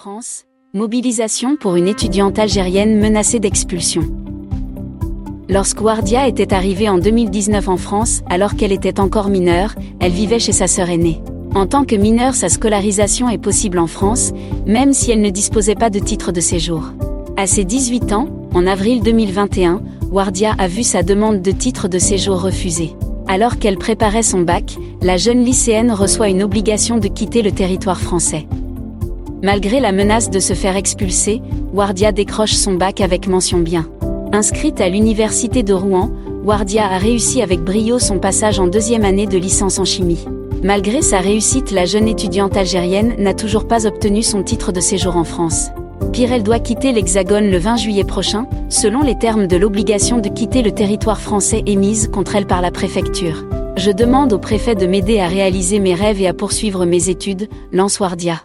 France, mobilisation pour une étudiante algérienne menacée d'expulsion. Lorsque Wardia était arrivée en 2019 en France, alors qu'elle était encore mineure, elle vivait chez sa sœur aînée. En tant que mineure, sa scolarisation est possible en France, même si elle ne disposait pas de titre de séjour. À ses 18 ans, en avril 2021, Wardia a vu sa demande de titre de séjour refusée. Alors qu'elle préparait son bac, la jeune lycéenne reçoit une obligation de quitter le territoire français. Malgré la menace de se faire expulser, Wardia décroche son bac avec mention bien. Inscrite à l'université de Rouen, Wardia a réussi avec brio son passage en deuxième année de licence en chimie. Malgré sa réussite, la jeune étudiante algérienne n'a toujours pas obtenu son titre de séjour en France. Pire, elle doit quitter l'Hexagone le 20 juillet prochain, selon les termes de l'obligation de quitter le territoire français émise contre elle par la préfecture. Je demande au préfet de m'aider à réaliser mes rêves et à poursuivre mes études, lance Wardia.